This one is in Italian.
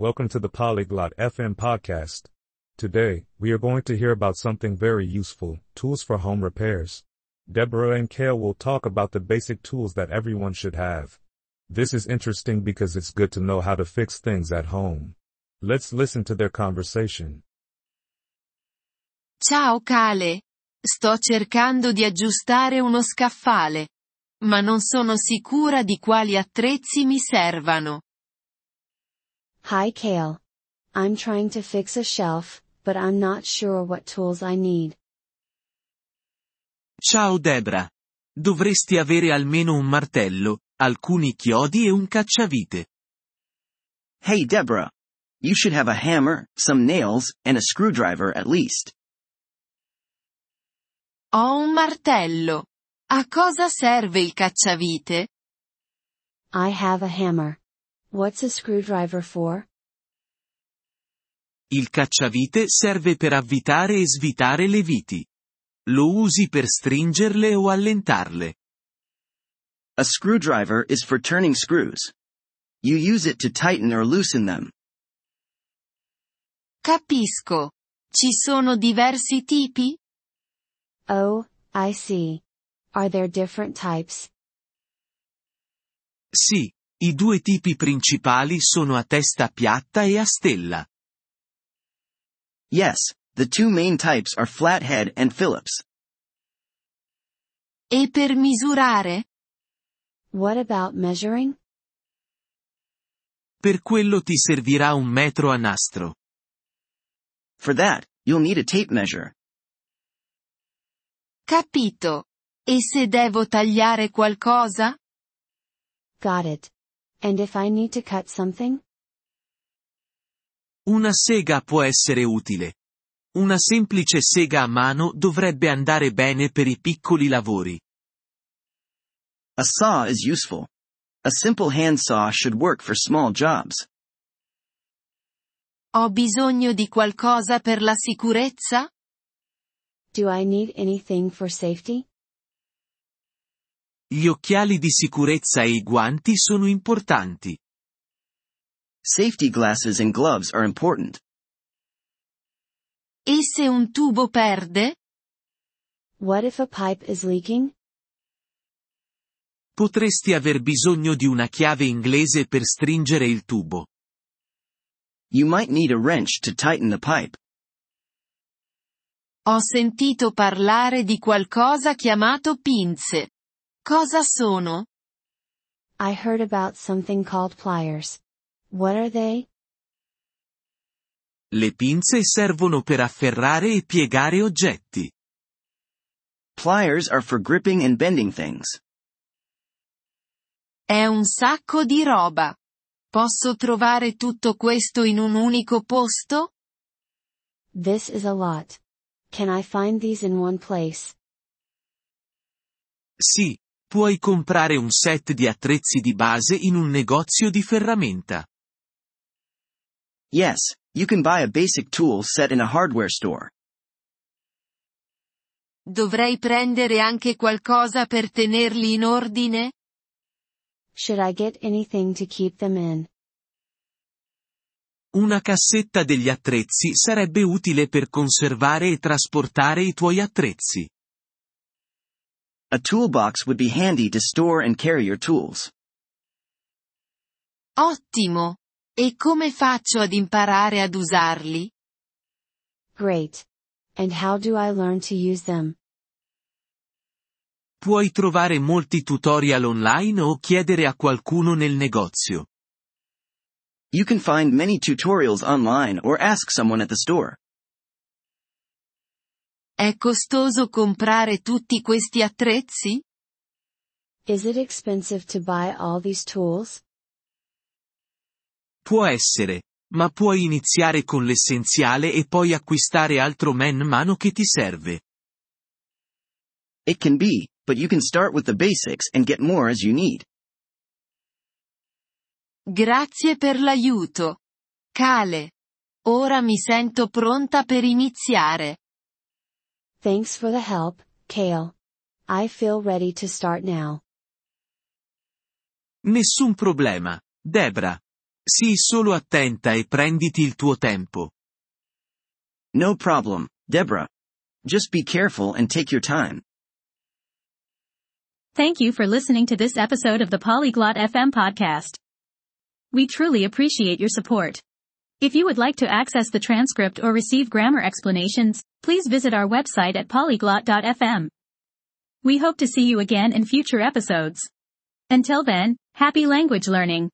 Welcome to the Polyglot FM podcast. Today, we are going to hear about something very useful, tools for home repairs. Deborah and Kale will talk about the basic tools that everyone should have. This is interesting because it's good to know how to fix things at home. Let's listen to their conversation. Ciao Kale. Sto cercando di aggiustare uno scaffale, ma non sono sicura di quali attrezzi mi servano. Hi Kale. I'm trying to fix a shelf, but I'm not sure what tools I need. Ciao Debra. Dovresti avere almeno un martello, alcuni chiodi e un cacciavite. Hey Deborah. You should have a hammer, some nails, and a screwdriver at least. Ho un martello. A cosa serve il cacciavite? I have a hammer. What's a screwdriver for? Il cacciavite serve per avvitare e svitare le viti. Lo usi per stringerle o allentarle. A screwdriver is for turning screws. You use it to tighten or loosen them. Capisco. Ci sono diversi tipi? Oh, I see. Are there different types? Sì, i due tipi principali sono a testa piatta e a stella. Yes, the two main types are flathead and Phillips. E per misurare? What about measuring? Per quello ti servirà un metro a nastro. For that, you'll need a tape measure. Capito. E se devo tagliare qualcosa? Got it. And if I need to cut something? Una sega può essere utile. Una semplice sega a mano dovrebbe andare bene per i piccoli lavori. A saw is useful. A simple hand saw should work for small jobs. Ho bisogno di qualcosa per la sicurezza? Do I need anything for safety? Gli occhiali di sicurezza e i guanti sono importanti. Safety glasses and gloves are important. E se un tubo perde? What if a pipe is leaking? Potresti aver bisogno di una chiave inglese per stringere il tubo. You might need a wrench to tighten the pipe. Ho sentito parlare di qualcosa chiamato pinze. Cosa sono? I heard about something called pliers. What are they? Le pinze servono per afferrare e piegare oggetti. Pliers are for gripping and bending things. È un sacco di roba. Posso trovare tutto questo in un unico posto? This is a lot. Can I find these in one place? Sì, puoi comprare un set di attrezzi di base in un negozio di ferramenta. Yes, you can buy a basic tool set in a hardware store. Dovrei prendere anche qualcosa per tenerli in ordine? Should I get anything to keep them in? Una cassetta degli attrezzi sarebbe utile per conservare e trasportare i tuoi attrezzi. A toolbox would be handy to store and carry your tools. Ottimo! E come faccio ad imparare ad usarli? Great. And how do I learn to use them? Puoi trovare molti tutorial online o chiedere a qualcuno nel negozio. You can find many tutorials online or ask someone at the store. È costoso comprare tutti questi attrezzi? Is it expensive to buy all these tools? Può essere, ma puoi iniziare con l'essenziale e poi acquistare altro man mano che ti serve. It can be, but you can start with the basics and get more as you need. Grazie per l'aiuto. Cale. Ora mi sento pronta per iniziare. Thanks for the help, Kale. I feel ready to start now. Nessun problema, Debra. Sii solo attenta e prenditi il tuo tempo. No problem, Deborah. Just be careful and take your time. Thank you for listening to this episode of the Polyglot FM podcast. We truly appreciate your support. If you would like to access the transcript or receive grammar explanations, please visit our website at polyglot.fm. We hope to see you again in future episodes. Until then, happy language learning.